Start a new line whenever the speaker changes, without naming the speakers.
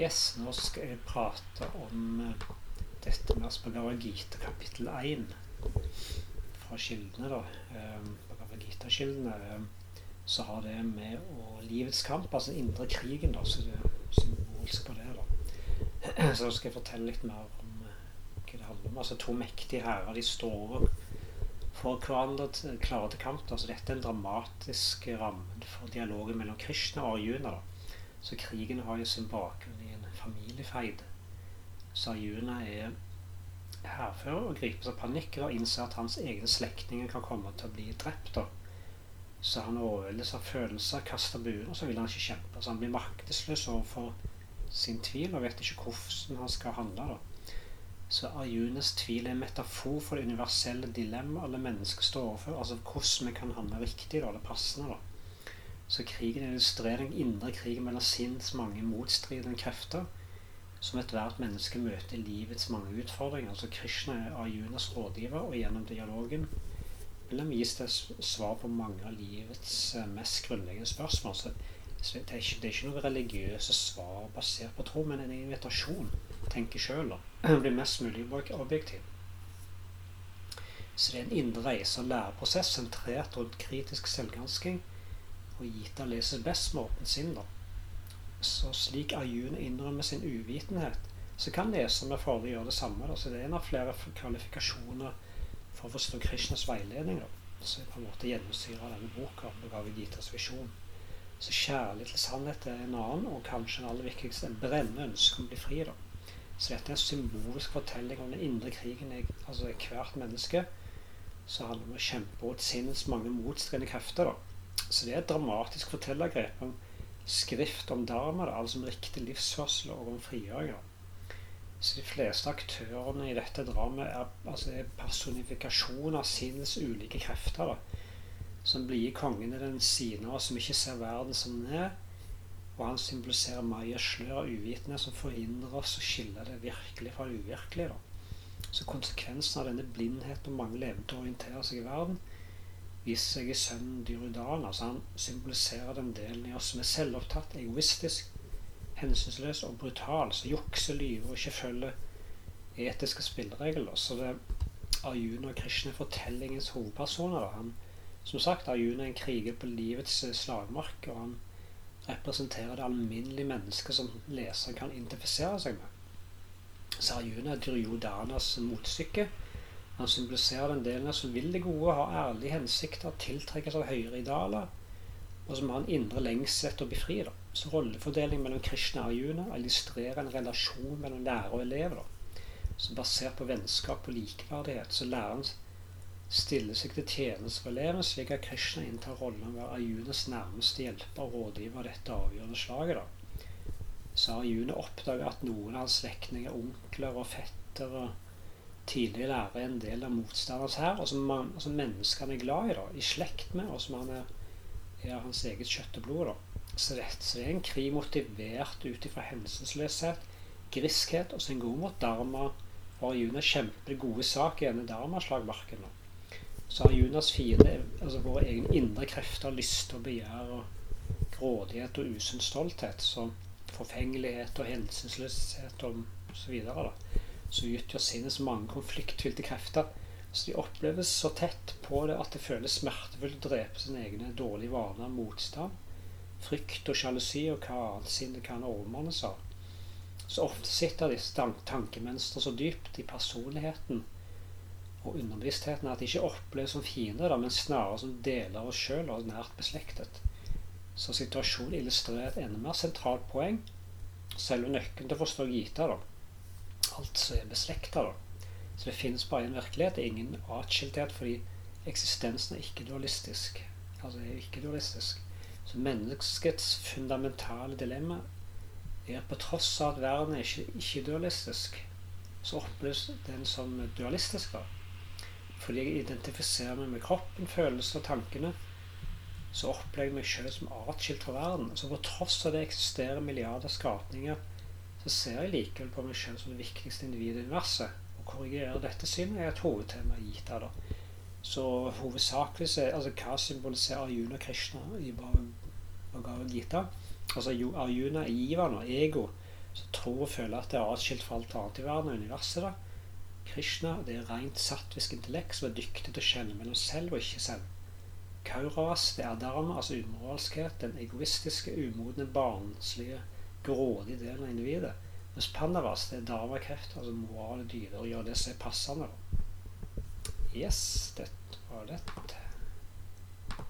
Yes, nå skal jeg prate om eh, dette med Aspergaragita kapittel 1 fra kildene. da. Eh, Bhagavad Gita-kildene eh, så har det med å, livets kamp, altså den indre krigen, da, så det er symbolsk på det. da. Så skal jeg fortelle litt mer om hva det handler om. Altså To mektige hærer de står for hverandre klare til kamp. altså Dette er en dramatisk ramme for dialogen mellom Krishna og Arjuna. da. Så krigen har jo sin bakgrunn familiefeid. Så Arjuna er hærfører og gripes av panikk og innser at hans egne slektninger kan komme til å bli drept. Så han overveldes av følelser, kaster buen, og så vil han ikke kjempe. Så han blir maktesløs overfor sin tvil og vet ikke hvordan han skal handle. da. Så Arjunas tvil er en metafor for det universelle dilemmaet alle mennesker står overfor. Altså hvordan vi kan handle riktig, da, det passende. da. Så krigen illustrerer den indre krigen mellom sinns mange motstridende krefter som ethvert menneske møter livets mange utfordringer. Altså Krishna er Arjunas rådgiver, og gjennom dialogen vil han vise det svar på mange av livets eh, mest grunnleggende spørsmål. Så det er, ikke, det ikke noe religiøse svar basert på tro, men en invitasjon. Tenke sjøl, og Bli mest mulig objektiv. Så det er en indre reise og læreprosess sentrert rundt kritisk selvgransking og Gita leser best måten sin, da. Så slik Arjuna innrømmer sin uvitenhet, så kan leseren med fordel gjøre det samme. Da. Så det er en av flere kvalifikasjoner for å forstå Krishnas veiledning. Da. Så på en måte gjennomsyrer denne boka Bhagavad Gitas visjon. Så kjærlighet til sannhet er en annen, og kanskje den aller viktigste, en brennende ønske om å bli fri. da. Så dette er en symbolsk fortelling om den indre krigen i altså hvert menneske. Så handler det om å kjempe mot sinnets mange motstridende krefter. da. Så det er et dramatisk fortellergrep om skrift om dharma, altså om riktig livsførsel og om frigjøring. Så de fleste aktørene i dette dramaet er, altså er personifikasjon av sinnets ulike krefter. da, Som blir kongen i den sine av som ikke ser verden som den er. Og han symboliserer Mayas slør av uvitenhet som forhindrer oss å skille det virkelige fra det uvirkelige. da. Så konsekvensen av denne blindheten og mange levende til å orientere seg i verden, viser seg i sønnen Dyrudan. Altså han symboliserer den delen i oss som er selvopptatt, egoistisk, hensynsløs og brutal. Som jukser, lyver og ikke følger etiske spilleregler. Så det Arjuna og Krishna er fortellingens hovedpersoner. Han, som sagt, Arjuna er en kriger på livets eh, slagmark. og han representerer det alminnelige mennesket som leseren kan identifisere seg med. Så Arjuna er Dyrudanas motstykke han symboliserer den delen som vil det gode, har ærlige hensikter, tiltrekkes av høyere idealer, og som har en indre lengsel etter å bli fri. Da. Så rollefordeling mellom Krishna og Arjuna illustrerer en relasjon mellom lærer og elev, da, som basert på vennskap og likeverdighet. Så læreren stiller seg til tjeneste for eleven, slik at Krishna inntar rollen å være Arjunas nærmeste hjelper og rådgiver av dette avgjørende slaget. da. Så Arjuna oppdager at noen av hans slektninger, onkler og fettere tidlig lære en del av motstanders her, og som, som menneskene er glad i, da, i slekt med, og som han er, er hans eget kjøtt og blod. Da. Så, det, så det er en krig motivert ut ifra hensynsløshet, griskhet, og sin god mot Dharma. Og Arjuna kjemper gode sak i denne Dharma-slagmarken. Så Arjunas fiende er altså våre egne indre krefter, lyst og begjær og grådighet og usunn stolthet. Så forfengelighet og hensynsløshet og så videre. da så utgjør sinnets mange konfliktfylte krefter. Så de oppleves så tett på det at det føles smertefullt å drepe sine egne dårlige vaner, motstand, frykt og sjalusi og hva annet sinn det kan overmannes av. Så ofte sitter disse tankemønstre så dypt i personligheten og underbevisstheten at de ikke oppleves som fiender, men snarere som deler av oss sjøl og nært beslektet. Så situasjonen illustrerer et enda mer sentralt poeng, selve nøkkelen til å forstå Gita. da alt som er beslekta. Så det finnes bare en virkelighet. Det er ingen atskilthet fordi eksistensen er ikke-dualistisk. Altså er ikke-dualistisk. Så menneskets fundamentale dilemma er at på tross av at verden er ikke-dualistisk, så oppleves den som dualistisk. da. Fordi jeg identifiserer meg med kroppen, følelsene og tankene, så opplever jeg meg selv som atskilt fra verden. Så på tross av det eksisterer milliarder skapninger så ser jeg likevel på meg selv som det viktigste individet i universet. Å korrigere dette synet er et hovedtema i Gita. da. Så hovedsakelig så altså Hva symboliserer Arjuna Krishna i Bhagavad Gita? Altså Arjuna er giveren og ego. som tror og føler at det er atskilt fra alt annet i verden og universet. da. Krishna det er rent sattvisk intellekt som er dyktig til å kjenne mellom selv og ikke selv. Kauravas det er dharma, altså umoralskhet, den egoistiske, umodne, barnslige, grådige delen av individet. Mens Pandavas det er dharmakrefter, altså moral, dyder, og gjør det som er passende. Yes, dette var det.